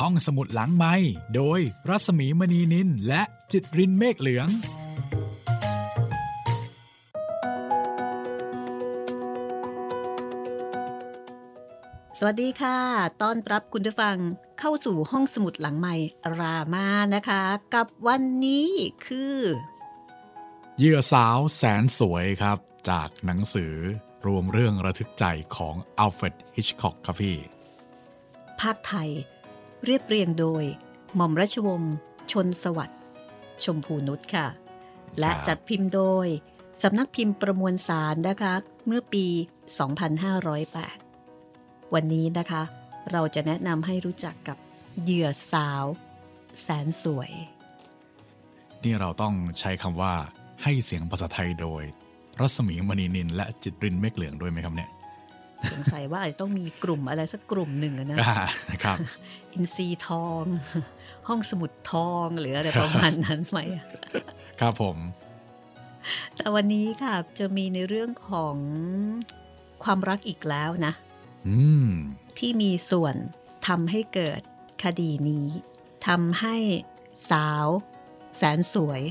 ห้องสมุดหลังไม้โดยรัสมีมณีนินและจิตรินเมฆเหลือง สวัสดีค่ะ ต้อนรับคุณผู้ฟังเข้าสู่ห้องสมุดหลังใหม่รามานะคะ กับวันนี้คือเหยื่อสาวแสนสวยครับ จากหนังสือรวมเรื่องระทึกใจของอัลเฟรดฮิชคอกครับพี่ ภาคไทย เรียบเรียงโดย หม่อมราชวงศ์ชนสวัสดิ์ชมพูนุชค่ะ และครับจัดพิมพ์โดย สำนักพิมพ์ประมวลสารนะคะ เมื่อปี 2508 วันนี้นะคะ เราจะแนะนำให้รู้จักกับเหยื่อสาว แสนสวย นี่เราต้องใช้คำว่าให้เสียงภาษาไทยโดย รัศมีมณีนินและจิตรินเมฆเหลืองด้วยไหมครับเนี่ย สงสัยว่าอาจจะต้องมีกลุ่มอะไรสักกลุ่มหนึ่งอะนะอ่าครับ อินซีทอง ห้องสมุดทองหรืออะไรประมาณนั้นไหมครับผม แต่วันนี้ค่ะจะมีในเรื่องของความรักอีกแล้วนะอืมที่มีส่วนทำให้เกิดคดีนี้ทำให้สาว แสนสวย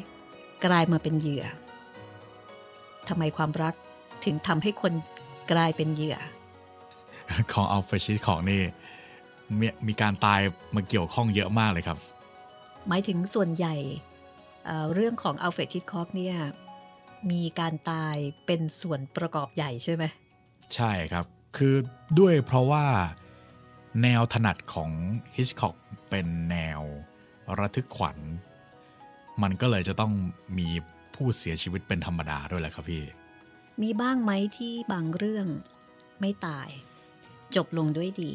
กลายมาเป็นเหยื่อทำไมความรักถึงทำให้คนกลายเป็นเหยื่อ ของอัลเฟรชิของนี่มีมีการตายมาเกี่ยวข้องเยอะมากเลยครับ หมายถึงส่วนใหญ่เอ่อเรื่องของอัลเฟรดฮิตคอกเนี่ยมีการตายเป็นส่วนประกอบใหญ่ใช่ไหมใช่ครับ คือด้วยเพราะว่าแนวถนัดของฮิชคอกเป็นแนวระทึกขวัญ มันก็เลยจะต้องมีผู้เสียชีวิตเป็นธรรมดาด้วยแหละครับพี่ มีบ้างไหมที่บางเรื่องไม่ตาย จบลงด้วยดี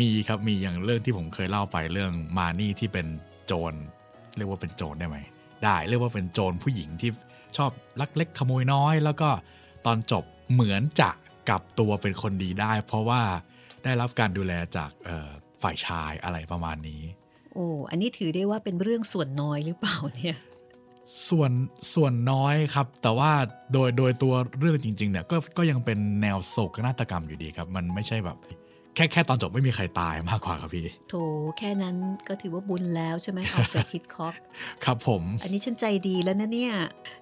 มีครับมีอย่างเรื่องที่ผมเคยเล่าไปเรื่องมานี่ที่เป็นโจรเรียกว่าเป็นโจรได้ไหมได้เรียกว่าเป็นโจรผู้หญิงที่ชอบลักเล็กขโมยน้อย แล้วก็ตอนจบเหมือนจะกลับตัวเป็นคนดีได้ เพราะว่าได้รับการดูแลจากเอ่อฝ่ายชายอะไรประมาณนี้ โอ้อันนี้ถือได้ว่าเป็นเรื่องส่วนน้อยหรือเปล่าเนี่ย ส่วนส่วนน้อยครับ แต่ว่าโดยโดยตัวเรื่องจริงๆเนี่ยก็ก็ยังเป็นแนวโศกนาฏกรรมอยู่ดีครับ มันไม่ใช่แบบ แค่แค่ตอนจบไม่มีใครตายมากกว่าครับพี่โถแค่นั้นก็ถือว่าบุญแล้วใช่ไหมอัลเฟรดฮิตคอกครับผม อันนี้ฉันใจดีแล้วนะเนี่ย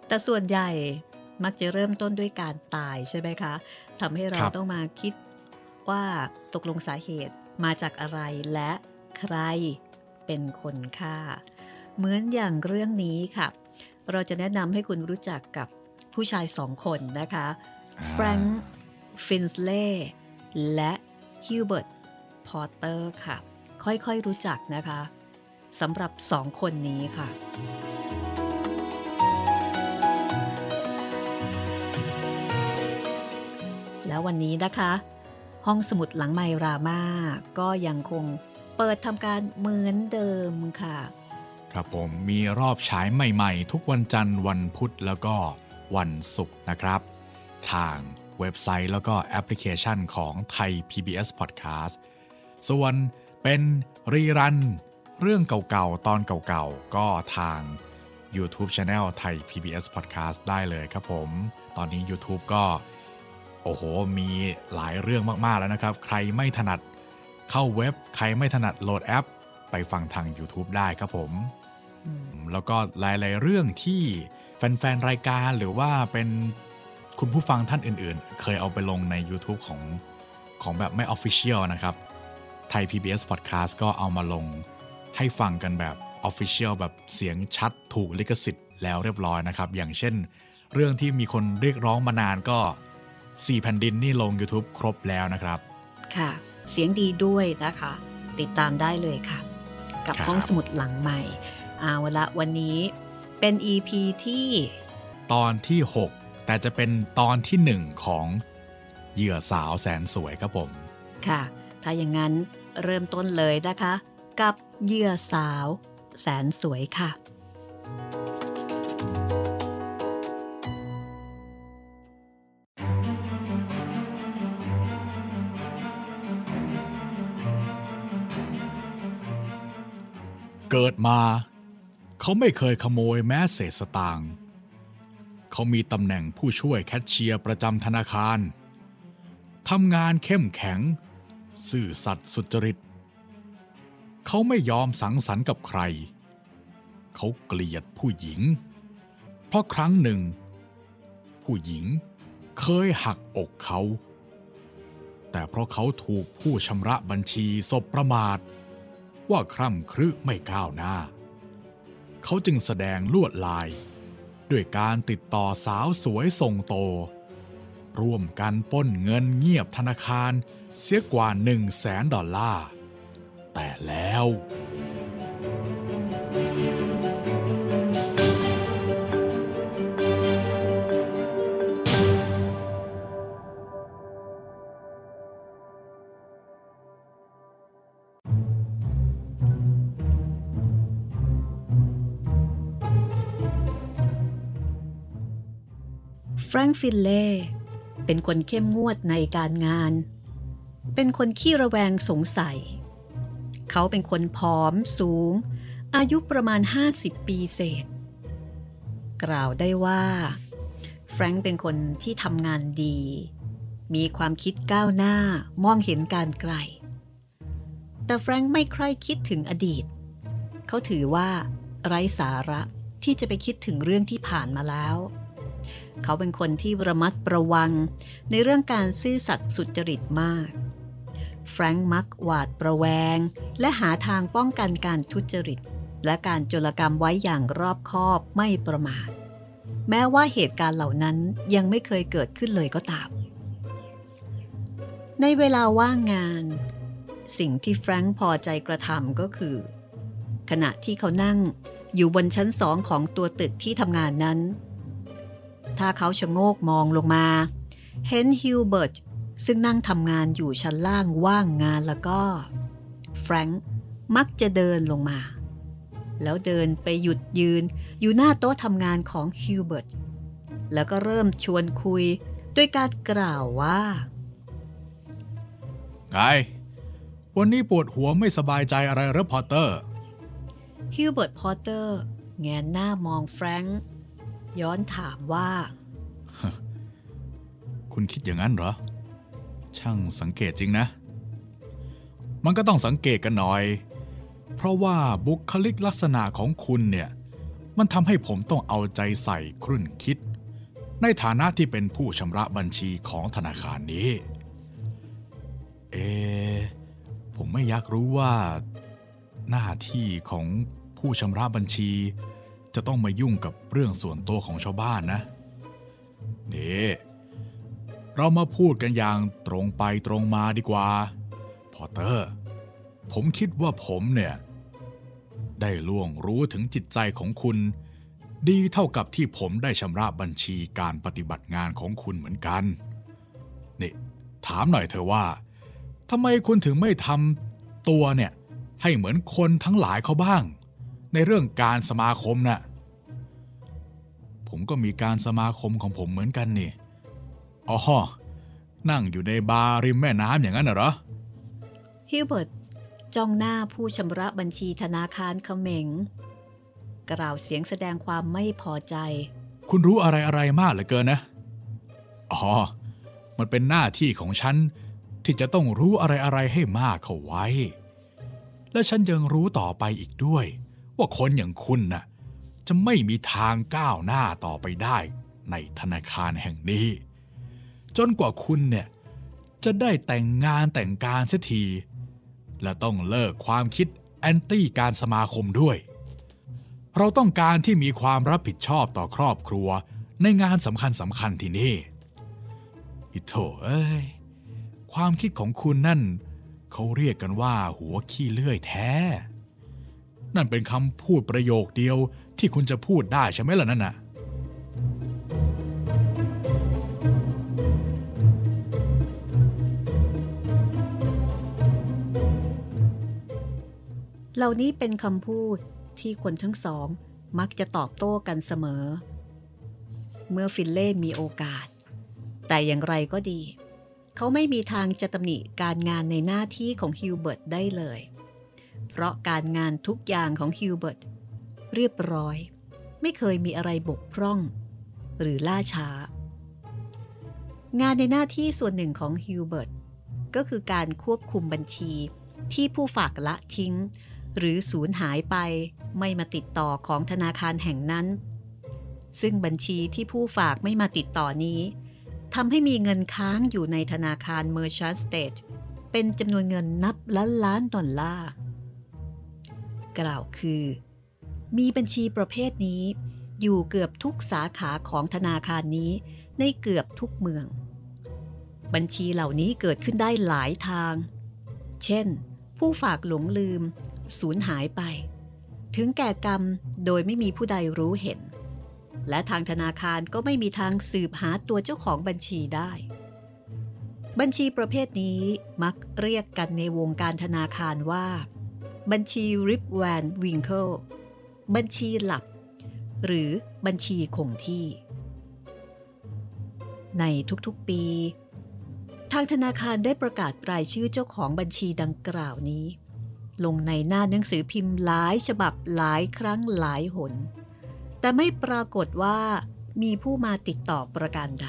แต่ส่วนใหญ่มักจะเริ่มต้นด้วยการตายใช่ไหมคะทำให้เราต้องมาคิดว่าตกลงสาเหตุมาจากอะไรและใครเป็นคนฆ่า เหมือนอย่างเรื่องนี้ค่ะ เราจะแนะนำให้คุณรู้จักกับผู้ชายสองคนนะคะอ่าแฟรงค์ฟินสเล่และฮิวเบิร์ตพอตเตอร์ค่ะ ค่อยๆรู้จักนะคะสำหรับสองคนนี้ค่ะแล้ววันนี้นะคะ ห้องสมุดหลังไมรามาก็ยังคงเปิดทำการเหมือนเดิมค่ะ ครับผมมีรอบฉายใหม่ๆ ทุกวันจันทร์วันพุธแล้วก็วันศุกร์นะครับ ทางเว็บไซต์แล้วก็แอปพลิเคชันของไทย PBS Podcast ส่วนเป็นรีรัน เรื่องเก่าๆ ตอนเก่าๆ ก็ทาง YouTube Channel ไทย PBS Podcast ได้เลยครับผม ตอนนี้ YouTube ก็ โอ้โห มีหลายเรื่องมากๆแล้วนะครับ ใครไม่ถนัดเข้าเว็บ ใครไม่ถนัดโหลดแอป ไปฟังทาง YouTube ได้ครับผมอืม แล้วก็หลาย ๆ เรื่องที่แฟน ๆ รายการหรือว่าเป็นคุณผู้ฟังท่านอื่น ๆ เคยเอาไปลงใน YouTube ของของแบบไม่ Official นะครับ ไทย PBS Podcast ก็เอามาลงให้ฟังกันแบบ Official แบบเสียงชัดถูกลิขสิทธิ์แล้วเรียบร้อยนะครับ อย่างเช่น เรื่องที่มีคนเรียกร้องมานานก็4แผ่นดินนี่ลง YouTube ครบแล้วนะครับ ค่ะ เสียงดีด้วยนะคะ ติดตามได้เลยค่ะ กับครับห้องสมุดหลังใหม่ เอาละวันนี้เป็น EP ที่ ตอนที่ 6 แต่จะเป็นตอนที่ 1 ของเหยื่อสาวแสนสวยครับผม ค่ะ ถ้าอย่างนั้นเริ่มต้นเลยนะคะ กับเหยื่อสาวแสนสวยค่ะ เกิดมา เขาไม่เคยขโมยแม้เศษสตางค์เขามีตำแหน่งผู้ช่วยแคชเชียร์ประจำธนาคารทำงานเข้มแข็ง ซื่อสัตย์สุจริต เขาไม่ยอมสังสรรค์กับใคร เขาเกลียดผู้หญิง เพราะครั้งหนึ่ง ผู้หญิงเคยหักอกเขา แต่เพราะเขาถูกผู้ชำระบัญชีสบประมาท ว่าคร่ำครึไม่ก้าวหน้า เขาจึงแสดงลวดลาย ด้วยการติดต่อสาวสวยส่งโต ร่วมกันป้นเงินเงียบธนาคารเสียกว่า1 0 0 0 0แสนดอลลาร์ แต่แล้ว แฟรงค์ฟินเล่เป็นคนเข้มงวดในการงาน เป็นคนขี้ระแวงสงสัย เขาเป็นคนผอมสูง อายุประมาณ 50 ปีเศษ กล่าวได้ว่า แฟรงค์เป็นคนที่ทำงานดี มีความคิดก้าวหน้ามองเห็นการไกล แต่แฟรงค์ไม่ใคร่คิดถึงอดีต เขาถือว่า ไร้สาระที่จะไปคิดถึงเรื่องที่ผ่านมาแล้วเเขาเป็นคนที่ระมัดระวัง ในเรื่องการซื่อสัตย์สุจริตมาก แฟรงค์มักหวาดประแวง และหาทางป้องกันการทุจริต และการโจรกรรมไว้อย่างรอบคอบไม่ประมาท แม้ว่าเหตุการณ์เหล่านั้นยังไม่เคยเกิดขึ้นเลยก็ตาม ในเวลาว่างงาน สิ่งที่แฟรงค์พอใจกระทำก็คือ ขณะที่เขานั่งอยู่บนชั้นสองของตัวตึกที่ทำงานนั้น ถ้าเขาชะโงกมองลงมา เห็นฮิวเบิร์ตซึ่งนั่งทำงานอยู่ชั้นล่างว่างงานแล้วก็แฟรงค์มักจะเดินลงมา แล้วเดินไปหยุดยืนอยู่หน้าโต๊ะทำงานของฮิวเบิร์ตแล้วก็เริ่มชวนคุยด้วยการกล่าวว่าไงวันนี้ปวดหัวไม่สบายใจอะไรเหรอพอตเตอร์ฮิวเบิร์ตพอตเตอร์แหงนหน้ามองแฟรงค์ ย้อนถามว่า คุณคิดอย่างนั้นเหรอ ช่างสังเกตจริงนะ มันก็ต้องสังเกตกันหน่อย เพราะว่าบุคลิกลักษณะของคุณเนี่ย มันทำให้ผมต้องเอาใจใส่ครุ่นคิด ในฐานะที่เป็นผู้ชำระบัญชีของธนาคารนี้ เอะผมไม่อยากรู้ว่า หน้าที่ของผู้ชำระบัญชี จะต้องมายุ่งกับเรื่องส่วนตัวของชาวบ้านนะนี่เรามาพูดกันอย่างตรงไปตรงมาดีกว่า พอเตอร์ ผมคิดว่าผมเนี่ย ได้ล่วงรู้ถึงจิตใจของคุณ ดีเท่ากับที่ผมได้ชำระบัญชีการปฏิบัติงานของคุณเหมือนกัน นี่ ถามหน่อยเธอว่าทำไมคุณถึงไม่ทำตัวเนี่ย ให้เหมือนคนทั้งหลายเขาบ้าง ในเรื่องการสมาคมน่ะผมก็มีการสมาคมของผมเหมือนกันนี่อ๋อนั่งอยู่ในบาร์ริมแม่น้ำอย่างนั้นเหรอฮิวเบิร์ตจ้องหน้าผู้ชำระบัญชีธนาคารเขมง กล่าวเสียงแสดงความไม่พอใจ คุณรู้อะไรอะไรมากเหลือเกินนะ อ๋อ มันเป็นหน้าที่ของฉัน ที่จะต้องรู้อะไรอะไรให้มากเข้าไว้ และฉันยังรู้ต่อไปอีกด้วย ว่าคนอย่างคุณน่ะจะไม่มีทางก้าวหน้าต่อไปได้ในธนาคารแห่งนี้ จนกว่าคุณเนี่ยจะได้แต่งงานแต่งการเสียที และต้องเลิกความคิดแอนตี้การสมาคมด้วย เราต้องการที่มีความรับผิดชอบต่อครอบครัวในงานสำคัญสำคัญที่นี่อิโถเอ้ยความคิดของคุณนั่น เขาเรียกกันว่าหัวขี้เลื่อยแท้ นั่นเป็นคำพูดประโยคเดียวที่คุณจะพูดได้ใช่ไหมล่ะนั่นน่ะ เหล่านี้เป็นคำพูดที่คนทั้งสองมักจะตอบโต้กันเสมอ เมื่อฟินเล่มีโอกาส แต่อย่างไรก็ดี เขาไม่มีทางจะตำหนิการงานในหน้าที่ของฮิวเบิร์ตได้เลยเเพราะการงานทุกอย่างของฮิวเบิร์ตเรียบร้อย ไม่เคยมีอะไรบกพร่อง หรือล่าช้า งานในหน้าที่ส่วนหนึ่งของฮิวเบิร์ตก็คือการควบคุมบัญชีที่ผู้ฝากละทิ้ง หรือสูญหายไปไม่มาติดต่อของธนาคารแห่งนั้น ซึ่งบัญชีที่ผู้ฝากไม่มาติดต่อนี้ทำให้มีเงินค้างอยู่ในธนาคาร Merchant State เป็นจำนวนเงินนับล้านล้านดอลลาร์ กล่าวคือ มีบัญชีประเภทนี้ อยู่เกือบทุกสาขาของธนาคารนี้ในเกือบทุกเมือง บัญชีเหล่านี้เกิดขึ้นได้หลายทาง เช่น ผู้ฝากหลงลืม สูญหายไป ถึงแก่กรรมโดยไม่มีผู้ใดรู้เห็น และทางธนาคารก็ไม่มีทางสืบหาตัวเจ้าของบัญชีได้บัญชีประเภทนี้มักเรียกกันในวงการธนาคารว่า บัญชีริปแวนวิงเคิลบัญชีหลับ หรือบัญชีคงที่ ในทุกๆปี ทางธนาคารได้ประกาศรายชื่อเจ้าของบัญชีดังกล่าวนี้ ลงในหน้าหนังสือพิมพ์หลายฉบับหลายครั้งหลายหน แต่ไม่ปรากฏว่ามีผู้มาติดต่อประการใด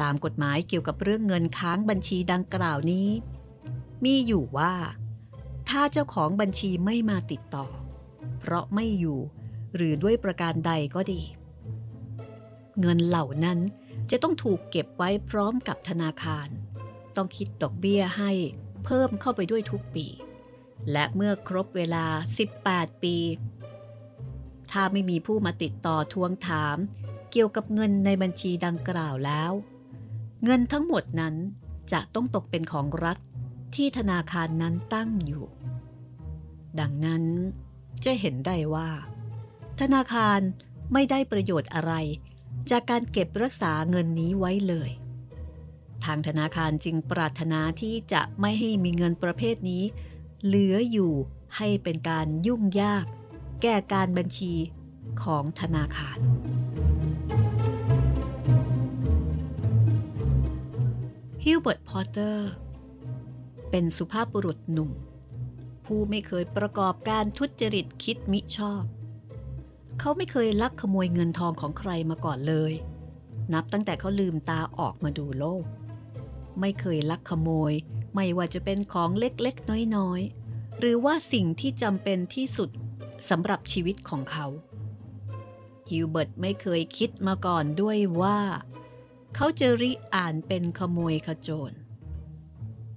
ตามกฎหมายเกี่ยวกับเรื่องเงินค้างบัญชีดังกล่าวนี้ มีอยู่ว่า ถ้าเจ้าของบัญชีไม่มาติดต่อ เพราะไม่อยู่หรือด้วยประการใดก็ดี เงินเหล่านั้นจะต้องถูกเก็บไว้พร้อมกับธนาคาร ต้องคิดดอกเบี้ยให้เพิ่มเข้าไปด้วยทุกปี และเมื่อครบเวลา 18 ปี ถ้าไม่มีผู้มาติดต่อทวงถาม เกี่ยวกับเงินในบัญชีดังกล่าวแล้ว เงินทั้งหมดนั้นจะต้องตกเป็นของรัฐ ที่ธนาคารนั้นตั้งอยู่ ดังนั้นจะเห็นได้ว่า ธนาคารไม่ได้ประโยชน์อะไร จากการเก็บรักษาเงินนี้ไว้เลย ทางธนาคารจึงปรารถนาที่จะไม่ให้มีเงินประเภทนี้ เหลืออยู่ให้เป็นการยุ่งยาก แก้การบัญชีของธนาคาร ฮิวเบิร์ต พอตเตอร์ เป็นสุภาพบุรุษหนุ่ม ผู้ไม่เคยประกอบการทุจริตคิดมิชอบ เขาไม่เคยลักขโมยเงินทองของใครมาก่อนเลย นับตั้งแต่เขาลืมตาออกมาดูโลก ไม่เคยลักขโมย ไม่ว่าจะเป็นของเล็กๆ น้อยๆ หรือว่าสิ่งที่จำเป็นที่สุดสำหรับชีวิตของเขาฮิวเบิร์ตไม่เคยคิดมาก่อนด้วยว่า เขาจะริอ่านเป็นขโมยขโจร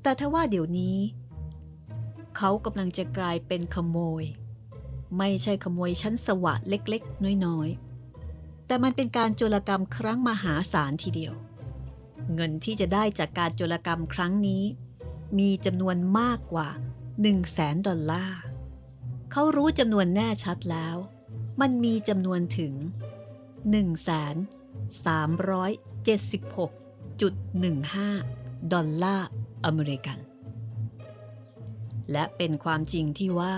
แต่ถ้าว่าเดี๋ยวนี้ เขากำลังจะกลายเป็นขโมย ไม่ใช่ขโมยชั้นสวะเล็กๆ น้อยๆ แต่มันเป็นการโจรกรรมครั้งมหาศาลทีเดียว เงินที่จะได้จากการโจรกรรมครั้งนี้ มีจำนวนมากกว่า1 0 0 0 0แสนดอลลาร์ เขารู้จำนวนแน่ชัดแล้ว มันมีจำนวนถึง 1,376.15 ดอลลาร์ อเมริกัน และเป็นความจริงที่ว่า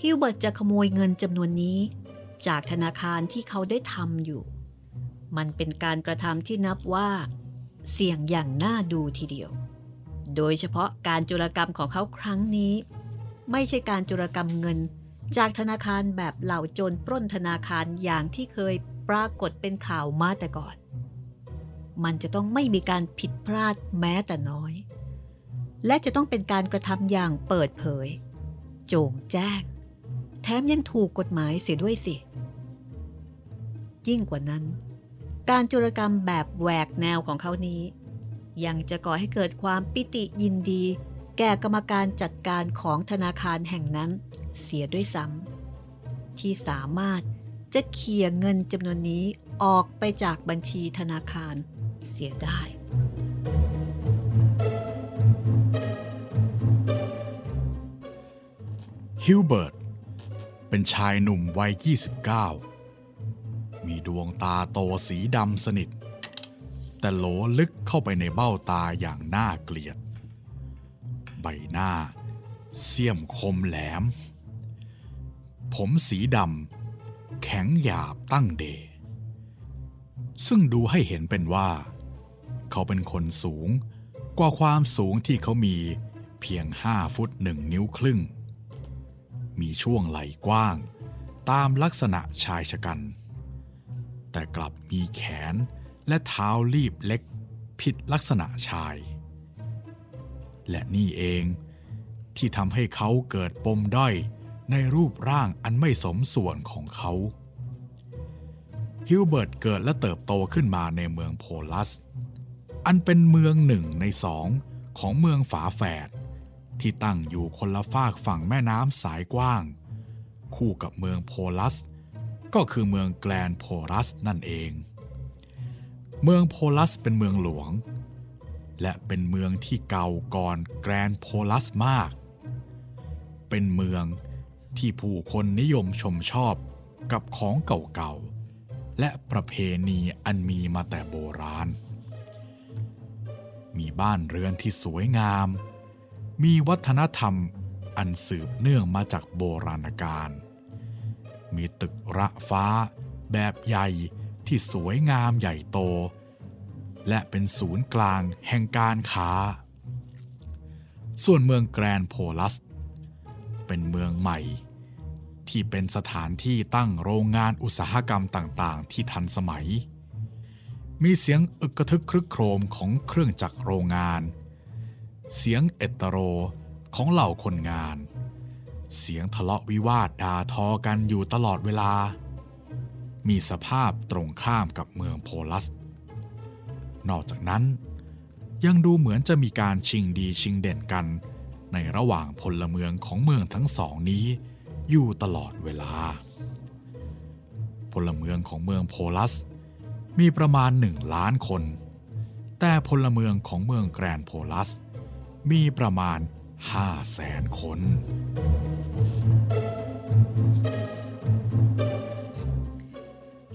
ฮิวเบิร์ตจะขโมยเงินจำนวนนี้ จากธนาคารที่เขาได้ทำอยู่ มันเป็นการกระทำที่นับว่า เสี่ยงอย่างน่าดูทีเดียว โดยเฉพาะการจุรกรรมของเขาครั้งนี้ ไม่ใช่การจุรกรรมเงินจากธนาคารแบบเหล่าโจรปล้นธนาคารอย่างที่เคยปรากฏเป็นข่าวมาแต่ก่อน มันจะต้องไม่มีการผิดพลาดแม้แต่น้อย และจะต้องเป็นการกระทำอย่างเปิดเผย โจงแจ้ง แถมยังถูกกฎหมายเสียด้วยสิ ยิ่งกว่านั้น การจุรกรรมแบบแหวกแนวของเขานี้ ยังจะก่อให้เกิดความปิติยินดี แก่กรรมการจัดการของธนาคารแห่งนั้นเสียด้วยซ้ำที่สามารถจะเคลียร์เงินจำนวนนี้ออกไปจากบัญชีธนาคาร เสียได้ ฮิวเบิร์ตเป็นชายหนุ่มวัย 29 มีดวงตาโตสีดำสนิท แต่โหลลึกเข้าไปในเบ้าตาอย่างน่าเกลียด ใบหน้า เสี้ยมคมแหลม ผมสีดำแข็งหยาบตั้งเด ซึ่งดูให้เห็นเป็นว่า เขาเป็นคนสูง กว่าความสูงที่เขามีเพียงห้าฟุตหนึ่งนิ้วครึ่ง มีช่วงไหล่กว้าง ตามลักษณะชายชะกัน แต่กลับมีแขนและเท้ารีบเล็กผิดลักษณะชาย และนี่เองที่ทำให้เขาเกิดปมด้อยในรูปร่างอันไม่สมส่วนของเขา ฮิวเบิร์ตเกิดและเติบโตขึ้นมาในเมืองโพลัส อันเป็นเมืองหนึ่งในสองของเมืองฝาแฝดที่ตั้งอยู่คนละฝากฝั่งแม่น้ำสายกว้าง คู่กับเมืองโพลัส ก็คือเมืองแกลนโพลัสนั่นเอง เมืองโพลัสเป็นเมืองหลวง และเป็นเมืองที่เก่าก่อนแกรนโพลัสมาก เป็นเมืองที่ผู้คนนิยมชมชอบกับของเก่าๆและประเพณีอันมีมาแต่โบราณ มีบ้านเรือนที่สวยงาม มีวัฒนธรรมอันสืบเนื่องมาจากโบราณกาล มีตึกระฟ้า แบบใหญ่ที่สวยงามใหญ่โต และเป็นศูนย์กลางแห่งการค้า ส่วนเมืองแกรนโพลัส เป็นเมืองใหม่ ที่เป็นสถานที่ตั้งโรงงานอุตสาหกรรมต่าง ๆ ที่ทันสมัย มีเสียงอึกกระทึกครึกโครมของเครื่องจักรโรงงาน เสียงเอตโรของเหล่าคนงาน เสียงทะเลาะวิวาทด่าทอกันอยู่ตลอดเวลา มีสภาพตรงข้ามกับเมืองโพลัส นอกจากนั้น ยังดูเหมือนจะมีการชิงดีชิงเด่นกัน ในระหว่างพลเมืองของเมืองทั้งสองนี้อยู่ตลอดเวลา พลเมืองของเมืองโพลัส มีประมาณหนึ่งล้านคน แต่พลเมืองของเมืองแกรนโพลัส มีประมาณห้าแสนคน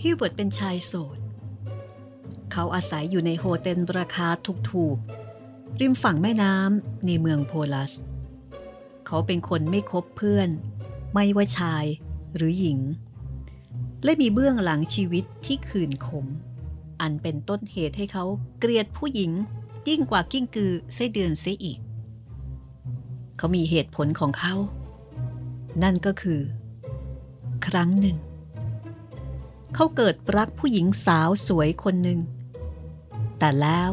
ฮิวเบิร์ตเป็นชายโสด เขาอาศัยอยู่ในโฮเทลราคาถูกๆ ริมฝั่งแม่น้ำในเมืองโพลัส เขาเป็นคนไม่คบเพื่อน ไม่ว่าชายหรือหญิง และมีเบื้องหลังชีวิตที่ขื่นขม อันเป็นต้นเหตุให้เขาเกลียดผู้หญิงยิ่งกว่ากิ้งกือไส้เดือนเสียอีก เขามีเหตุผลของเขา นั่นก็คือ ครั้งหนึ่ง เขาเกิดรักผู้หญิงสาวสวยคนหนึ่ง แต่แล้ว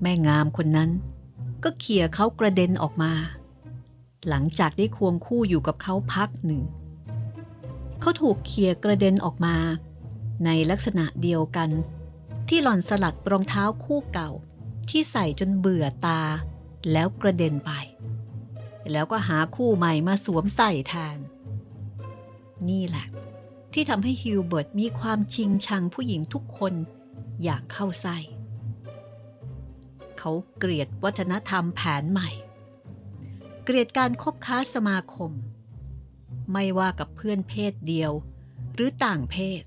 แม่งามคนนั้นก็เขี่ยเขากระเด็นออกมา หลังจากได้ควงคู่อยู่กับเขาพักหนึ่ง เขาถูกเขี่ยกระเด็นออกมา ในลักษณะเดียวกัน ที่หล่อนสลัดรองเท้าคู่เก่า ที่ใส่จนเบื่อตา แล้วกระเด็นไป แล้วก็หาคู่ใหม่มาสวมใส่แทน นี่แหละ ที่ทำให้ฮิวเบิร์ตมีความชิงชังผู้หญิงทุกคนอย่างเข้าไส้เขาเกลียดวัฒนธรรมแผนใหม่ เกลียดการคบค้าสมาคม ไม่ว่ากับเพื่อนเพศเดียว หรือต่างเพศ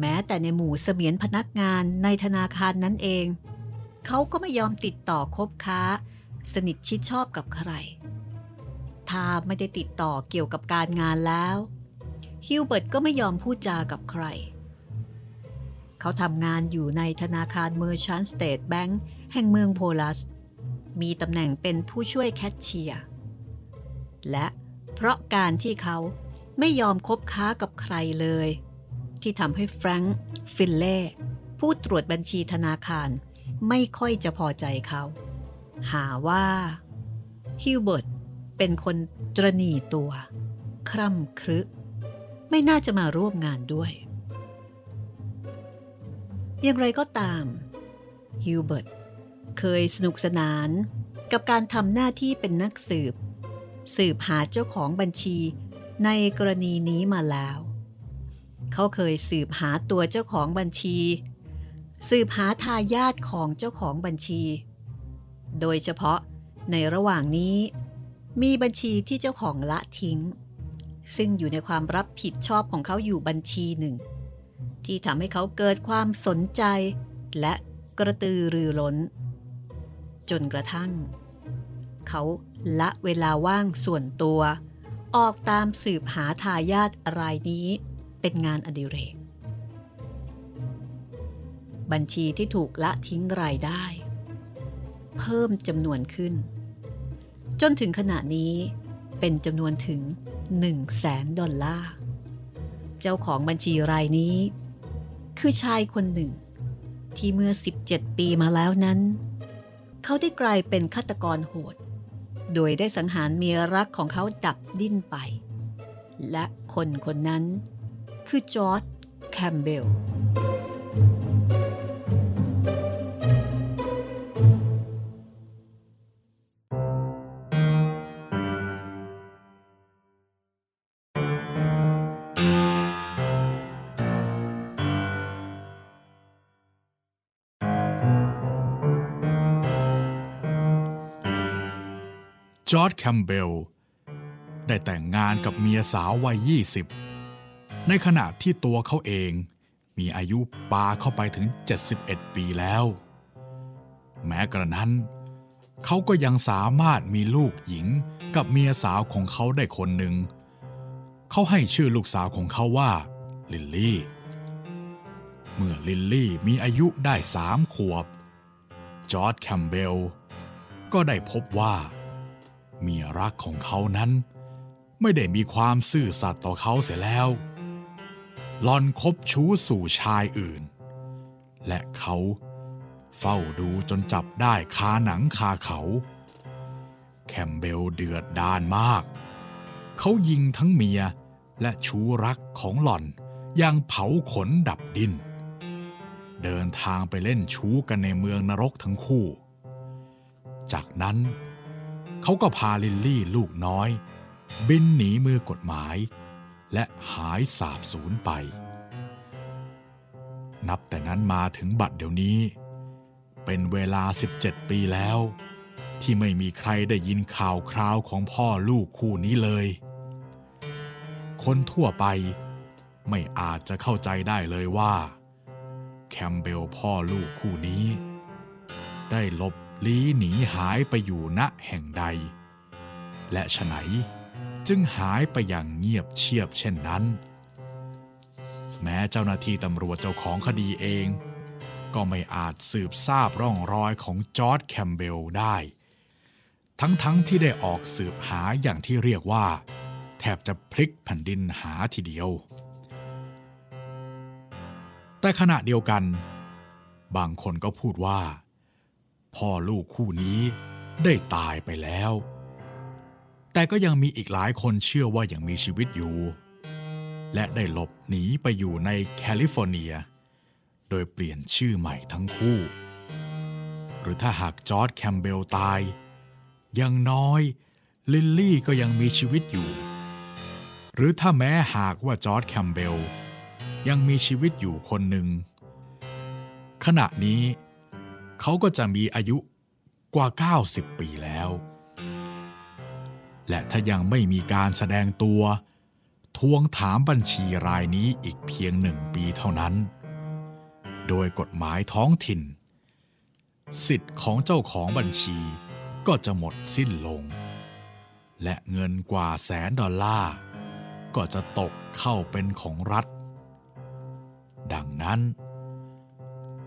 แม้แต่ในหมู่เสมียนพนักงานในธนาคารนั้นเอง เขาก็ไม่ยอมติดต่อคบค้า สนิทชิดชอบกับใคร ถ้าไม่ได้ติดต่อเกี่ยวกับการงานแล้ว ฮิวเบิร์ตก็ไม่ยอมพูดจากับใคร เขาทำงานอยู่ในธนาคาร Merchant State Bank แห่งเมืองโพลัส มีตำแหน่งเป็นผู้ช่วยแคชเชียร์ และเพราะการที่เขาไม่ยอมคบค้ากับใครเลย ที่ทำให้แฟรงค์ฟินเล่ผู้ตรวจบัญชีธนาคารไม่ค่อยจะพอใจเขา หาว่าฮิวเบิร์ตเป็นคนตรณีตัว คร่ำครึ ไม่น่าจะมาร่วมงานด้วย อย่างไรก็ตามฮิวเบิร์ตเคยสนุกสนานกับการทำหน้าที่เป็นนักสืบ สืบหาเจ้าของบัญชีในกรณีนี้มาแล้ว เขาเคยสืบหาตัวเจ้าของบัญชี สืบหาทายาทของเจ้าของบัญชี โดยเฉพาะในระหว่างนี้ มีบัญชีที่เจ้าของละทิ้ง ซึ่งอยู่ในความรับผิดชอบของเขาอยู่บัญชีหนึ่ง ที่ทำให้เขาเกิดความสนใจ และกระตือรือร้น จนกระทั่ง เขาละเวลาว่างส่วนตัว ออกตามสืบหาทายาทรายนี้ เป็นงานอดิเรก บัญชีที่ถูกละทิ้งรายได้ เพิ่มจำนวนขึ้น จนถึงขณะนี้เป็นจำนวนถึง1แสนดอลลาร์ เจ้าของบัญชีรายนี้ คือชายคนหนึ่ง ที่เมื่อ 17 ปีมาแล้วนั้น เขาได้กลายเป็นฆาตกรโหด โดยได้สังหารเมียรักของเขาดับดิ้นไป และคนคนนั้น คือจอร์ดแคมเบลจอร์ดแคมเบลได้แต่งงานกับเมียสาววัย 20 ในขณะที่ตัวเขาเองมีอายุปาเข้าไปถึง 71 ปีแล้ว แม้กระนั้น เขาก็ยังสามารถมีลูกหญิงกับเมียสาวของเขาได้คนหนึ่ง เขาให้ชื่อลูกสาวของเขาว่า ลิลลี่ เมื่อลิลลี่มีอายุได้สามขวบ จอร์ดแคมเบล ก็ได้พบว่า เมียรักของเขานั้น ไม่ได้มีความซื่อสัตย์ต่อเขาเสียแล้ว หล่อนคบชู้สู่ชายอื่น และเขาเฝ้าดูจนจับได้คาหนังคาเขา แคมเบลเดือดดาลมาก เขายิงทั้งเมียและชู้รักของหล่อนอย่างเผาขนดับดิน เดินทางไปเล่นชู้กันในเมืองนรกทั้งคู่ จากนั้นเขาก็พาลิลลี่ลูกน้อย บินหนีมือกฎหมาย และหายสาบสูญไป นับแต่นั้นมาถึงบัดเดี๋ยวนี้ เป็นเวลา 17 ปีแล้ว ที่ไม่มีใครได้ยินข่าวคราวของพ่อลูกคู่นี้เลย คนทั่วไปไม่อาจจะเข้าใจได้เลยว่า แคมเบลพ่อลูกคู่นี้ ได้ลบลี้หนีหายไปอยู่ณแห่งใด และฉไหน จึงหายไปอย่างเงียบเชียบเช่นนั้น แม้เจ้าหน้าที่ตำรวจเจ้าของคดีเอง ก็ไม่อาจสืบทราบร่องรอยของจอร์ดแคมเบลได้ ทั้งๆทที่ได้ออกสืบหาอย่างที่เรียกว่า แทบจะพลิกแผ่นดินหาทีเดียว แต่ขณะเดียวกัน บางคนก็พูดว่า พ่อลูกคู่นี้ได้ตายไปแล้ว แต่ก็ยังมีอีกหลายคนเชื่อว่ายังมีชีวิตอยู่ และได้หลบหนีไปอยู่ในแคลิฟอร์เนีย โดยเปลี่ยนชื่อใหม่ทั้งคู่ หรือถ้าหากจอร์ดแคมเบลตาย อย่างน้อย ลิลลี่ก็ยังมีชีวิตอยู่ หรือถ้าแม้หากว่าจอร์ดแคมเบลยังมีชีวิตอยู่คนหนึ่ง ขณะนี้ เขาก็จะมีอายุกว่า 90 ปีแล้ว และถ้ายังไม่มีการแสดงตัว ทวงถามบัญชีรายนี้อีกเพียงหนึ่งปีเท่านั้น โดยกฎหมายท้องถิ่น สิทธิ์ของเจ้าของบัญชีก็จะหมดสิ้นลง และเงินกว่าแสนดอลลาร์ ก็จะตกเข้าเป็นของรัฐ ดังนั้น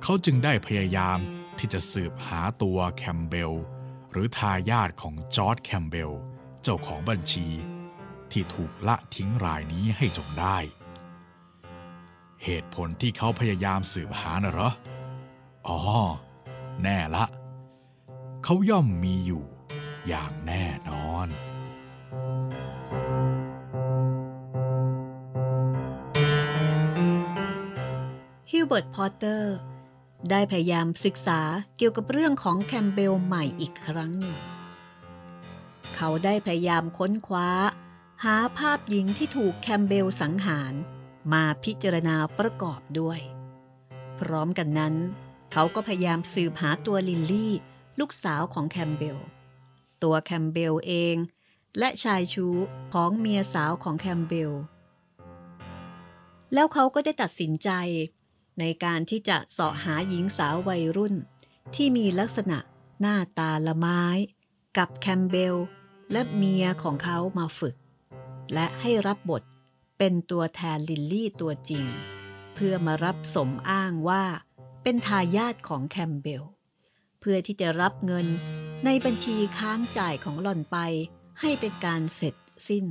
เขาจึงได้พยายามที่จะสืบหาตัวแคมเบล หรือทายาทของจอร์ดแคมเบล เจ้าของบัญชีที่ถูกละทิ้งรายนี้ให้จงได้ เหตุผลที่เขาพยายามสืบหาน่ะเหรอ อ๋อ แน่ละ เขาย่อมมีอยู่อย่างแน่นอน ฮิวเบิร์ต พอตเตอร์ ได้พยายามศึกษาเกี่ยวกับเรื่องของแคมเบลใหม่อีกครั้งหนึ่ง เขาได้พยายามค้นคว้า หาภาพหญิงที่ถูกแคมเบลสังหารมาพิจารณาประกอบด้วย พร้อมกันนั้น เขาก็พยายามสืบหาตัวลิลลี่ ลูกสาวของแคมเบล ตัวแคมเบลเอง และชายชู้ของเมียสาวของแคมเบล แล้วเขาก็ได้ตัดสินใจ ในการที่จะเสาะหาหญิงสาววัยรุ่น ที่มีลักษณะหน้าตาละม้าย กับแคมเบล และเมียของเขามาฝึก และให้รับบทเป็นตัวแทนลิลลี่ตัวจริง เพื่อมารับสมอ้างว่า เป็นทายาทของแคมเบล เพื่อที่จะรับเงินในบัญชีค้างจ่ายของหล่อนไปให้เป็นการเสร็จสิ้น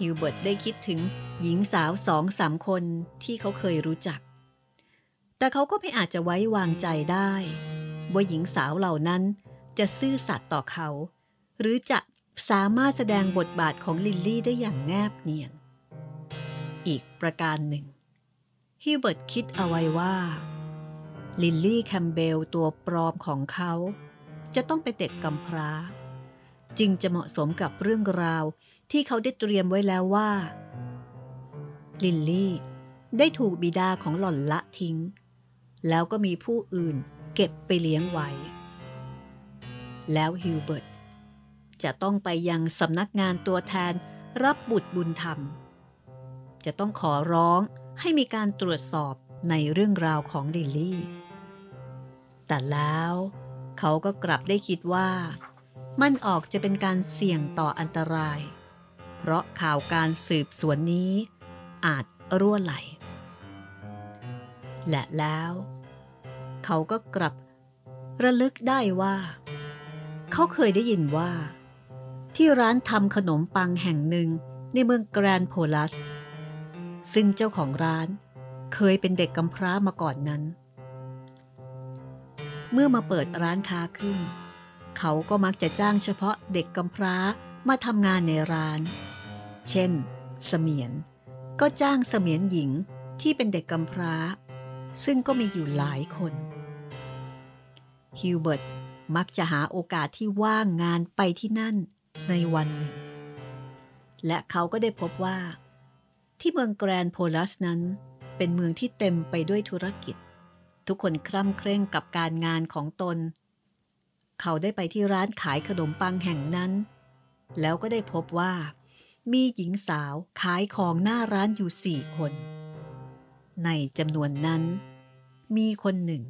ฮิวเบิร์ตได้คิดถึงหญิงสาวสองสามคนที่เขาเคยรู้จัก แต่เขาก็ไม่อาจจะไว้วางใจได้ ว่าหญิงสาวเหล่านั้นจะซื่อสัตย์ต่อเขา หรือจะสามารถแสดงบทบาทของลิลลี่ได้อย่างแนบเนียน อีกประการหนึ่ง ฮิวเบิร์ตคิดเอาไว้ว่า ลิลลี่แคมเบลตัวปลอมของเขา จะต้องเป็นเด็กกำพร้า จึงจะเหมาะสมกับเรื่องราวที่เขาได้เตรียมไว้แล้วว่า ลิลลี่ได้ถูกบิดาของหล่อนละทิ้ง แล้วก็มีผู้อื่นเก็บไปเลี้ยงไว้ แล้วฮิวเบิร์ต จะต้องไปยังสำนักงานตัวแทนรับบุตรบุญธรรม จะต้องขอร้องให้มีการตรวจสอบในเรื่องราวของลิลลี่ แต่แล้วเขาก็กลับได้คิดว่า มันออกจะเป็นการเสี่ยงต่ออันตราย เพราะข่าวการสืบสวนนี้ อาจรั่วไหล และแล้ว เขาก็กลับระลึกได้ว่า เขาเคยได้ยินว่า ที่ร้านทำขนมปังแห่งหนึ่งในเมืองแกรนโพลัส ซึ่งเจ้าของร้านเคยเป็นเด็กกำพร้ามาก่อนนั้น เมื่อมาเปิดร้านค้าขึ้น เขาก็มักจะจ้างเฉพาะเด็กกำพร้ามาทำงานในร้าน เช่น เสมียน ก็จ้างเสมียนหญิงที่เป็นเด็กกำพร้า ซึ่งก็มีอยู่หลายคนฮิวเบิร์ตมักจะหาโอกาสที่ว่างงานไปที่นั่น ในวันหนึ่ง และเขาก็ได้พบว่า ที่เมืองแกรนโพลัสนั้น เป็นเมืองที่เต็มไปด้วยธุรกิจ ทุกคนคร่ำเคร่งกับการงานของตน เขาได้ไปที่ร้านขายขนมปังแห่งนั้น แล้วก็ได้พบว่า มีหญิงสาวขายของหน้าร้านอยู่สี่คน ในจำนวนนั้น มีคนหนึ่ง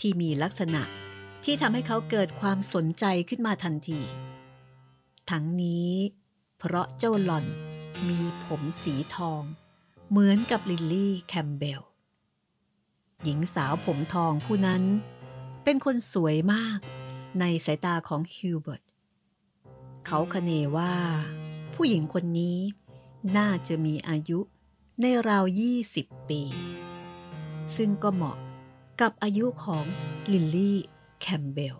ที่มีลักษณะที่ทำให้เขาเกิดความสนใจขึ้นมาทันที ทั้งนี้ เพราะเจ้าหล่อนมีผมสีทอง เหมือนกับลิลลี่แคมเบล หญิงสาวผมทองผู้นั้น เป็นคนสวยมากในสายตาของฮิวเบิร์ตเขาคเนว่า ผู้หญิงคนนี้น่าจะมีอายุในราว20ปี ซึ่งก็เหมาะกับอายุของลิลลี่แคมเบล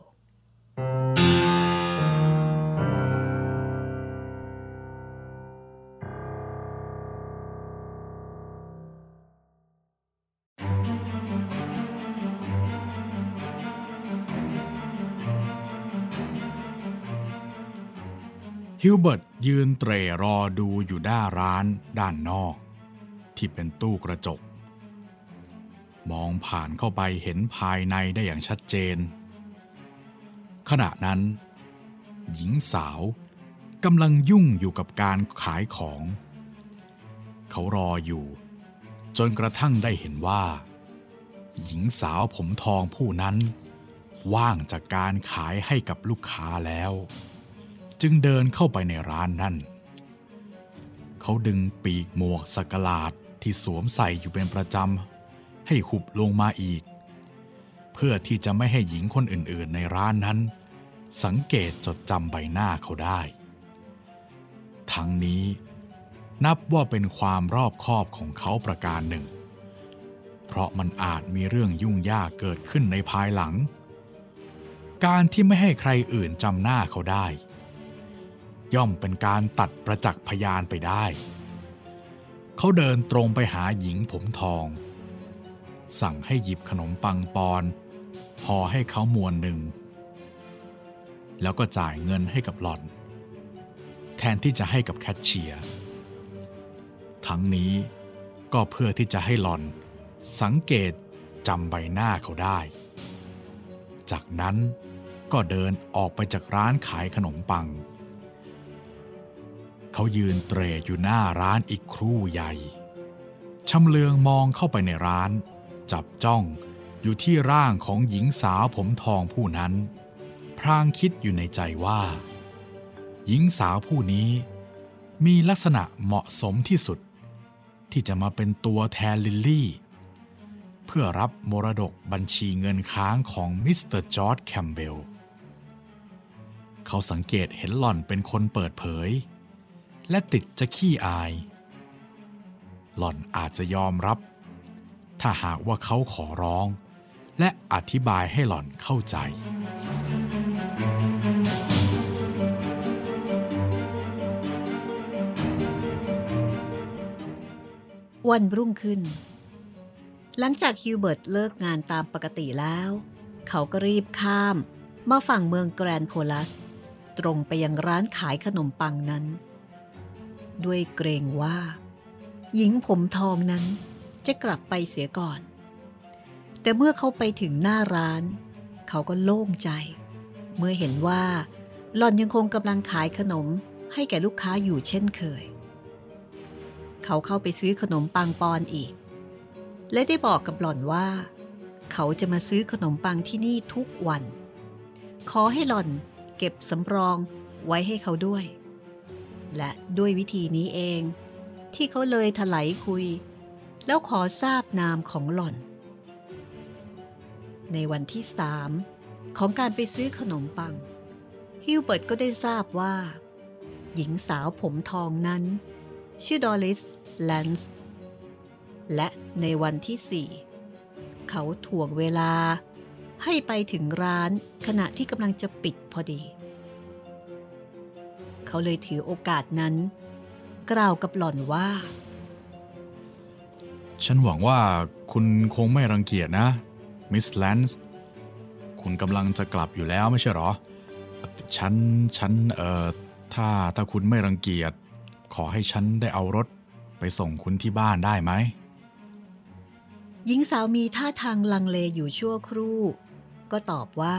ฮิวเบิร์ตยืนเตรรอดูอยู่หน้าร้านด้านนอก ที่เป็นตู้กระจก มองผ่านเข้าไปเห็นภายในได้อย่างชัดเจน ขณะนั้น หญิงสาวกำลังยุ่งอยู่กับการขายของ เขารออยู่ จนกระทั่งได้เห็นว่า หญิงสาวผมทองผู้นั้น ว่างจากการขายให้กับลูกค้าแล้ว จึงเดินเข้าไปในร้านนั่น เขาดึงปีกหมวกสักหลาดที่สวมใส่อยู่เป็นประจำ ให้หุบลงมาอีก เพื่อที่จะไม่ให้หญิงคนอื่นๆในร้านนั้น สังเกตจดจำใบหน้าเขาได้ ทั้งนี้นับว่าเป็นความรอบคอบของเขาประการหนึ่ง เพราะมันอาจมีเรื่องยุ่งยากเกิดขึ้นในภายหลัง การที่ไม่ให้ใครอื่นจำหน้าเขาได้ ย่อมเป็นการตัดประจักษ์พยานไปได้ เขาเดินตรงไปหาหญิงผมทอง สั่งให้หยิบขนมปังปอนห่อให้เขามวนหนึ่ง แล้วก็จ่ายเงินให้กับหล่อน แทนที่จะให้กับแคชเชียร์ ทั้งนี้ก็เพื่อที่จะให้หล่อนสังเกตจำใบหน้าเขาได้ จากนั้นก็เดินออกไปจากร้านขายขนมปัง เขายืนเตรอยู่หน้าร้านอีกครู่ใหญ่ชำเลืองมองเข้าไปในร้าน จับจ้องอยู่ที่ร่างของหญิงสาวผมทองผู้นั้น พรางคิดอยู่ในใจว่า หญิงสาวผู้นี้มีลักษณะเหมาะสมที่สุด ที่จะมาเป็นตัวแทนลิลลี่ เพื่อรับมรดกบัญชีเงินค้างของมิสเตอร์จอร์ดแคมเบล เขาสังเกตเห็นหล่อนเป็นคนเปิดเผย และติดจะขี้อาย หล่อนอาจจะยอมรับ ถ้าหากว่าเขาขอร้อง และอธิบายให้หล่อนเข้าใจ วันรุ่งขึ้น หลังจากฮิวเบิร์ตเลิกงานตามปกติแล้ว เขาก็รีบข้ามมาฝั่งเมืองแกรนโพลัส ตรงไปยังร้านขายขนมปังนั้น ด้วยเกรงว่า หญิงผมทองนั้นจะกลับไปเสียก่อน แต่เมื่อเขาไปถึงหน้าร้าน เขาก็โล่งใจ เมื่อเห็นว่าหล่อนยังคงกำลังขายขนมให้แก่ลูกค้าอยู่เช่นเคย เขาเข้าไปซื้อขนมปังปอนอีก และได้บอกกับหล่อนว่า เขาจะมาซื้อขนมปังที่นี่ทุกวัน ขอให้หล่อนเก็บสำรองไว้ให้เขาด้วย และด้วยวิธีนี้เอง ที่เขาเลยถลายคุย แล้วขอทราบนามของหล่อน ในวันที่สามของการไปซื้อขนมปัง ฮิวเบิร์ตก็ได้ทราบว่า หญิงสาวผมทองนั้น ชื่อดอลิสแลนส์และในวันที่สี่เขาถ่วงเวลาให้ไปถึงร้านขณะที่กำลังจะปิดพอดี เขาเลยถือโอกาสนั้น กล่าวกับหล่อนว่า ฉันหวังว่าคุณคงไม่รังเกียจนะ มิสแลนส์ คุณกำลังจะกลับอยู่แล้วไม่ใช่หรอ ฉัน ฉัน เอ่อ ถ้า ถ้าคุณไม่รังเกียจ ขอให้ฉันได้เอารถไปส่งคุณที่บ้านได้ไหม หญิงสาวมีท่าทางลังเลอยู่ชั่วครู่ ก็ตอบว่า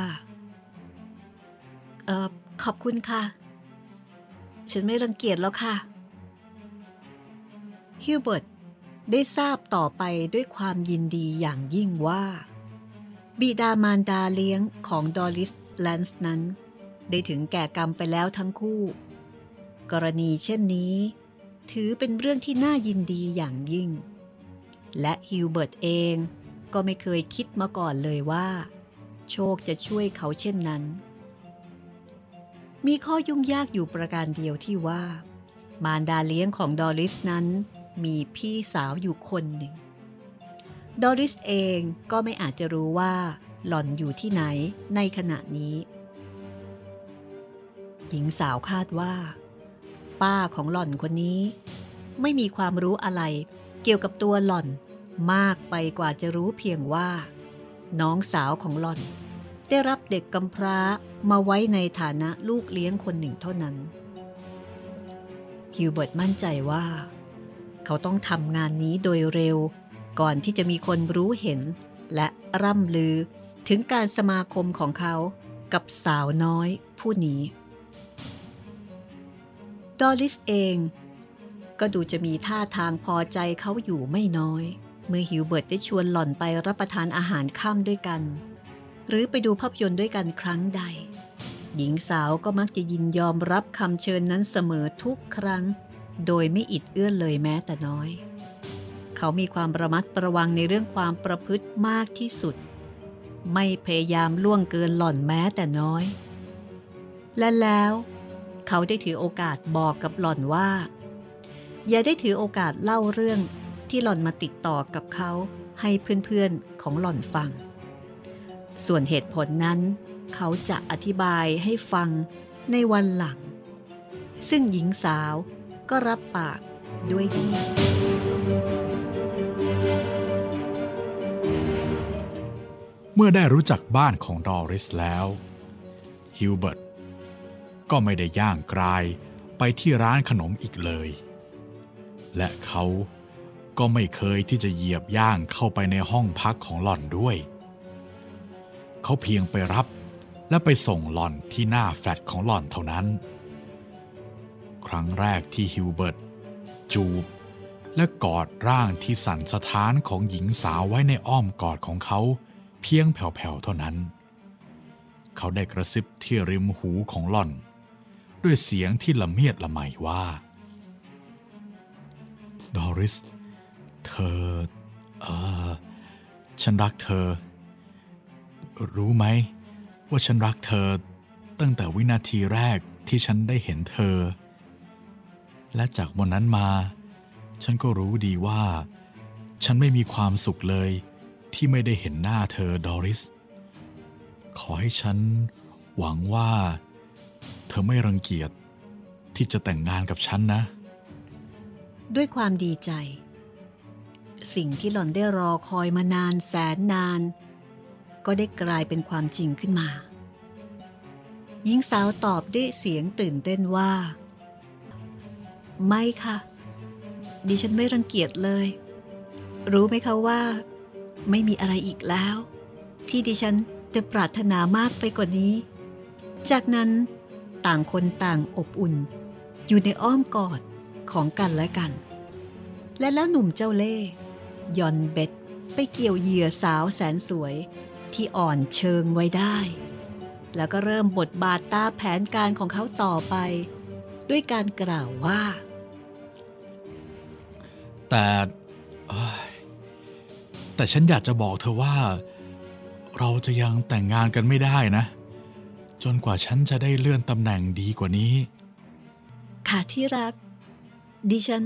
เออขอบคุณค่ะ ฉันไม่รังเกียจแล้วค่ะ ฮิวเบิร์ตได้ทราบต่อไปด้วยความยินดีอย่างยิ่งว่า บิดามารดาเลี้ยงของดอริสแลนส์นั้น ได้ถึงแก่กรรมไปแล้วทั้งคู่ กรณีเช่นนี้ ถือเป็นเรื่องที่น่ายินดีอย่างยิ่ง และฮิวเบิร์ตเองก็ไม่เคยคิดมาก่อนเลยว่า โชคจะช่วยเขาเช่นนั้น มีข้อยุ่งยากอยู่ประการเดียวที่ว่า มารดาเลี้ยงของดอริสนั้น มีพี่สาวอยู่คนหนึ่ง ดอริสเองก็ไม่อาจจะรู้ว่า หล่อนอยู่ที่ไหนในขณะนี้ หญิงสาวคาดว่า ป้าของหล่อนคนนี้ ไม่มีความรู้อะไรเกี่ยวกับตัวหล่อนมากไปกว่าจะรู้เพียงว่า น้องสาวของหล่อน ได้รับเด็กกำพร้ามาไว้ในฐานะลูกเลี้ยงคนหนึ่งเท่านั้น ฮิวเบิร์ตมั่นใจว่า เขาต้องทำงานนี้โดยเร็ว ก่อนที่จะมีคนรู้เห็น และร่ำลือถึงการสมาคมของเขากับสาวน้อยผู้นี้ ดอลิสเอง ก็ดูจะมีท่าทางพอใจเขาอยู่ไม่น้อย เมื่อฮิวเบิร์ตได้ชวนหล่อนไปรับประทานอาหารค่ำด้วยกัน หรือไปดูภาพยนตร์ด้วยกันครั้งใด หญิงสาวก็มักจะยินยอมรับคำเชิญนั้นเสมอทุกครั้ง โดยไม่อิดเอื้อนเลยแม้แต่น้อย เขามีความระมัดระวังในเรื่องความประพฤติมากที่สุด ไม่พยายามล่วงเกินหล่อนแม้แต่น้อย และแล้ว เขาได้ถือโอกาสบอกกับหล่อนว่า อย่าได้ถือโอกาสเล่าเรื่องที่หล่อนมาติดต่อกับเขาให้เพื่อนๆของหล่อนฟัง ส่วนเหตุผลนั้น เขาจะอธิบายให้ฟังในวันหลัง ซึ่งหญิงสาวก็รับปากด้วยดี เมื่อได้รู้จักบ้านของดอริสแล้วฮิวเบิร์ตก็ไม่ได้ย่างกรายไปที่ร้านขนมอีกเลย และเขาก็ไม่เคยที่จะเหยียบย่างเข้าไปในห้องพักของหล่อนด้วย เขาเพียงไปรับ และไปส่งหล่อนที่หน้าแฟลตของหล่อนเท่านั้น ครั้งแรกที่ฮิวเบิร์ตจูบ และกอดร่างที่สั่นสะท้านของหญิงสาวไว้ในอ้อมกอดของเขาเพียงแผ่วๆเท่านั้น เขาได้กระซิบที่ริมหูของหล่อน ด้วยเสียงที่ละเมียดละไมว่า ดอริส เธอ เออฉันรักเธอ รู้ไหม ว่าฉันรักเธอตั้งแต่วินาทีแรกที่ฉันได้เห็นเธอ และจากวันนั้นมา ฉันก็รู้ดีว่า ฉันไม่มีความสุขเลยที่ไม่ได้เห็นหน้าเธอดอริส ขอให้ฉันหวังว่า เธอไม่รังเกียจที่จะแต่งงานกับฉันนะ ด้วยความดีใจ สิ่งที่หล่อนได้รอคอยมานานแสนนาน ก็ได้กลายเป็นความจริงขึ้นมา หญิงสาวตอบด้วยเสียงตื่นเต้นว่า ไม่ค่ะ ดิฉันไม่รังเกียจเลย รู้ไหมคะว่า ไม่มีอะไรอีกแล้ว ที่ดิฉันจะปรารถนามากไปกว่านี้ จากนั้นต่างคนต่างอบอุ่น อยู่ในอ้อมกอดของกันและกัน และแล้วหนุ่มเจ้าเล่ห์ยอนเบ็ดไปเกี่ยวเหยื่อสาวแสนสวย ที่อ่อนเชิงไว้ได้ แล้วก็เริ่มบทบาทตาแผนการของเขาต่อไป ด้วยการกล่าวว่า แต่เอ้ยแต่ฉันอยากจะบอกเธอว่า เราจะยังแต่งงานกันไม่ได้นะ จนกว่าฉันจะได้เลื่อนตำแหน่งดีกว่านี้ ค่ะที่รัก ดิฉัน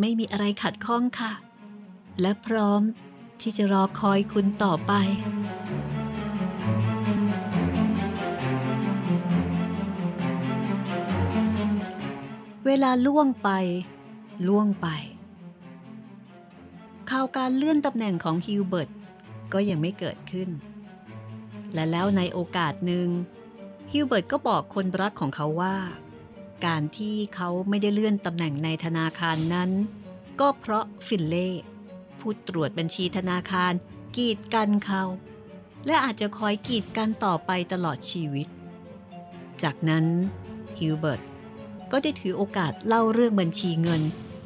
ไม่มีอะไรขัดข้องค่ะ และพร้อม ที่จะรอคอยคุณต่อไป เวลาล่วงไป ล่วงไป ข่าวการเลื่อนตำแหน่งของฮิวเบิร์ตก็ยังไม่เกิดขึ้น และแล้วในโอกาสหนึ่งฮิวเบิร์ตก็บอกคนรักของเขาว่า การที่เขาไม่ได้เลื่อนตำแหน่งในธนาคารนั้น ก็เพราะฟินเล่ ผู้ตรวจบัญชีธนาคาร กีดกันเขา และอาจจะคอยกีดกันต่อไปตลอดชีวิต จากนั้นฮิวเบิร์ตก็ได้ถือโอกาสเล่าเรื่องบัญชีเงิน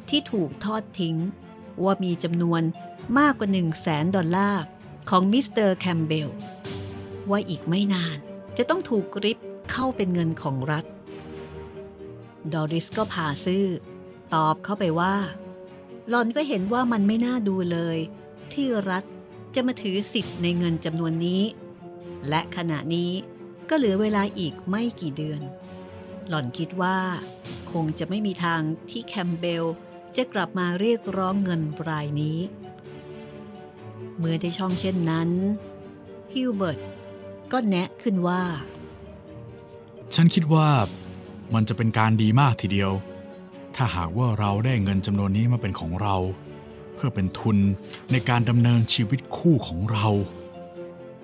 ที่ถูกทอดทิ้ง ว่ามีจำนวนมากกว่า 1 0 0 0 0แสนดอลลาร์ของมิสเตอร์แคมเบลว่าอีกไม่นานจะต้องถูกริบเข้าเป็นเงินของรัฐ ดอริสก็พาซื่อตอบเข้าไปว่า หล่อนก็เห็นว่ามันไม่น่าดูเลย ที่รัฐจะมาถือสิทธิ์ในเงินจำนวนนี้ และขณะนี้ก็เหลือเวลาอีกไม่กี่เดือน หล่อนคิดว่า คงจะไม่มีทางที่แคมเบลจะกลับมาเรียกร้องเงินรายนี้ เมื่อได้ช่องเช่นนั้นฮิวเบิร์ตก็แนะขึ้นว่า ฉันคิดว่ามันจะเป็นการดีมากทีเดียว ถ้าหากว่าเราได้เงินจำนวนนี้มาเป็นของเรา เพื่อเป็นทุนในการดำเนินชีวิตคู่ของเรา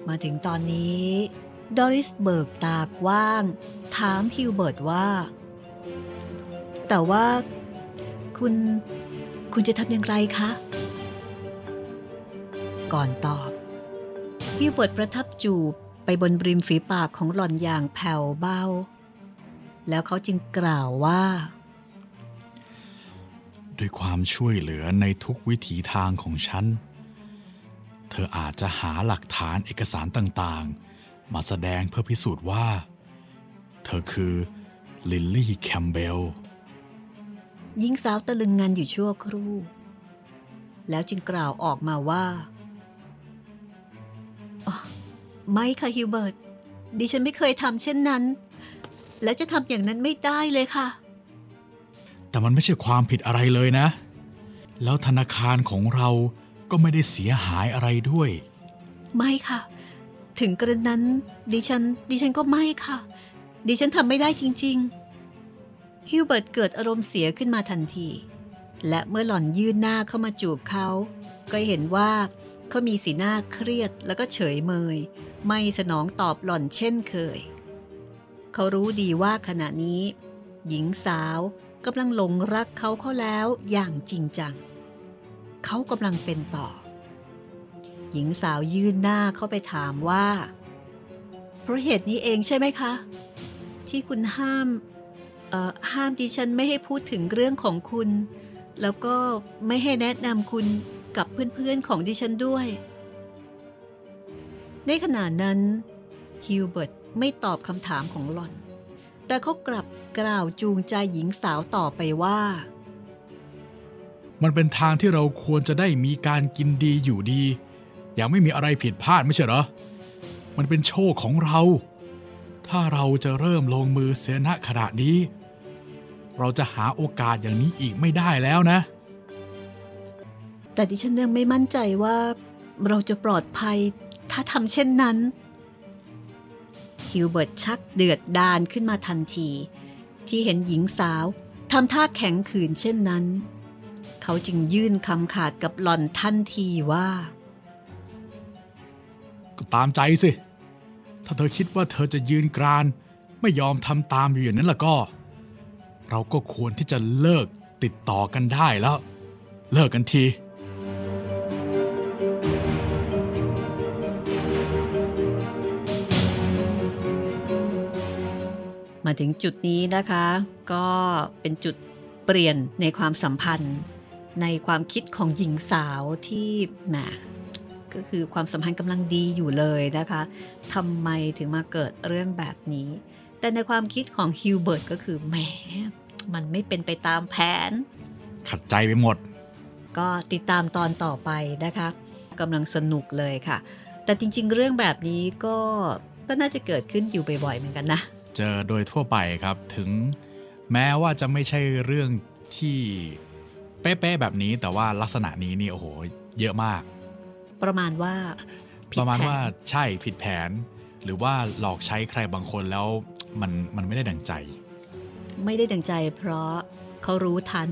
มาถึงตอนนี้ ดอริสเบิกตากว้าง ถามฮิวเบิร์ตว่า แต่ว่าคุณคุณจะทำอย่างไรคะ ก่อนตอบฮิวเบิร์ตประทับจูบไปบนบริมฝีปากของหล่อนอย่างแผ่วเบา แล้วเขาจึงกล่าวว่า ด้วยความช่วยเหลือในทุกวิถีทางของฉัน เธออาจจะหาหลักฐานเอกสารต่างๆ มาแสดงเพื่อพิสูจน์ว่า เธอคือลิลลี่แคมเบลหญิงสาวตะลึงงันอยู่ชั่วครู่ แล้วจึงกล่าวออกมาว่าไม่ค่ะฮิวเบิร์ตดิฉันไม่เคยทำเช่นนั้น และจะทำอย่างนั้นไม่ได้เลยค่ะ แต่มันไม่ใช่ความผิดอะไรเลยนะ แล้วธนาคารของเราก็ไม่ได้เสียหายอะไรด้วย ไม่ค่ะ ถึงกระนั้น ดิฉัน ดิฉันก็ไม่ค่ะ ดิฉันทำไม่ได้จริง ๆ ฮิวเบิร์ตเกิดอารมณ์เสียขึ้นมาทันที และเมื่อหล่อนยื่นหน้าเข้ามาจูบเขา ก็เห็นว่าเขามีสีหน้าเครียดแล้วก็เฉยเมย ไม่สนองตอบหล่อนเช่นเคย เขารู้ดีว่าขณะนี้ หญิงสาว กำลังหลงรักเขาเข้าแล้วอย่างจริงจัง เขากำลังเป็นต่อ หญิงสาวยื่นหน้าเข้าไปถามว่า เพราะเหตุนี้เองใช่ไหมคะ ที่คุณห้ามเอ่อห้ามดิฉันไม่ให้พูดถึงเรื่องของคุณ แล้วก็ไม่ให้แนะนำคุณกับเพื่อนๆของดิฉันด้วย ในขณะนั้นฮิวเบิร์ตไม่ตอบคำถามของหล่อน แต่เขากลับกล่าวจูงใจหญิงสาวต่อไปว่า มันเป็นทางที่เราควรจะได้มีการกินดีอยู่ดี อย่างไม่มีอะไรผิดพลาดไม่ใช่เหรอ มันเป็นโชคของเรา ถ้าเราจะเริ่มลงมือเสียณขณะนี้ เราจะหาโอกาสอย่างนี้อีกไม่ได้แล้วนะ แต่ดิฉันยังไม่มั่นใจว่า เราจะปลอดภัยถ้าทำเช่นนั้น ฮิวเบิร์ตชักเดือดดานขึ้นมาทันที ที่เห็นหญิงสาวทำท่าแข็งขืนเช่นนั้น เขาจึงยื่นคำขาดกับหล่อนทันทีว่า ก็ตามใจสิ ถ้าเธอคิดว่าเธอจะยืนกรานไม่ยอมทำตามอยู่อย่างนั้นล่ะก็ เราก็ควรที่จะเลิกติดต่อกันได้แล้ว เลิกกันที มาถึงจุดนี้นะคะ ก็เป็นจุดเปลี่ยนในความสัมพันธ์ ในความคิดของหญิงสาวที่แหมก็คือความสัมพันธ์กำลังดีอยู่เลยนะคะทำไมถึงมาเกิดเรื่องแบบนี้ แต่ในความคิดของฮิวเบิร์ตก็คือแหมมันไม่เป็นไปตามแผน ขัดใจไปหมด ก็ติดตามตอนต่อไปนะคะกำลังสนุกเลยค่ะ แต่จริงๆ เรื่องแบบนี้ก็ก็น่าจะเกิดขึ้นอยู่บ่อยๆเหมือนกันนะ เจอโดยทั่วไปครับ ถึงแม้ว่าจะไม่ใช่เรื่องที่เป๊ะๆแบบนี้ แต่ว่าลักษณะนี้นี่โอ้โห เยอะมาก ประมาณว่าผิปดระมาณแผนว่าใช่ผิดแผน หรือว่าหลอกใช้ใครบางคนแล้วมันมันไม่ได้ดังใจ ไม่ได้ดังใจ เพราะเขารู้ทัน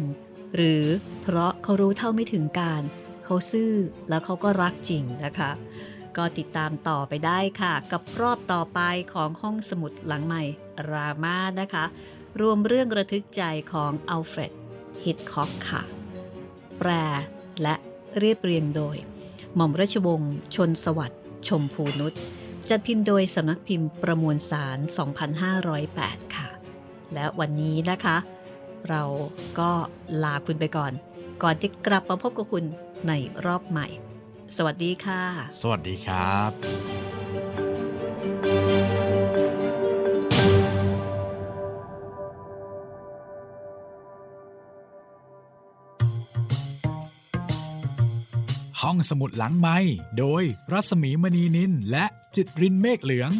หรือเพราะเขารู้เท่าไม่ถึงการ เขาซื่อแล้วเขาก็รักจริงนะคะ ก็ติดตามต่อไปได้ค่ะ กับรอบต่อไปของห้องสมุดหลังใหม่รามานะคะ รวมเรื่องระทึกใจของอัลเฟรดฮิตคอกค่ะ แปลและเรียบเรียงโดย หม่อมราชวงศ์ชนสวัสดิ์ชมพูนุชจัดพิมพ์โดยสำนักพิมพ์ประมวลสาร 2508 ค่ะ และวันนี้นะคะ เราก็ลาคุณไปก่อน ก่อนจะกลับมาพบกับคุณในรอบใหม่ สวัสดีค่ะ สวัสดีครับห้องสมุดหลังไม้โดยรัสมีมณีนินและจิตรินเมฆเหลือง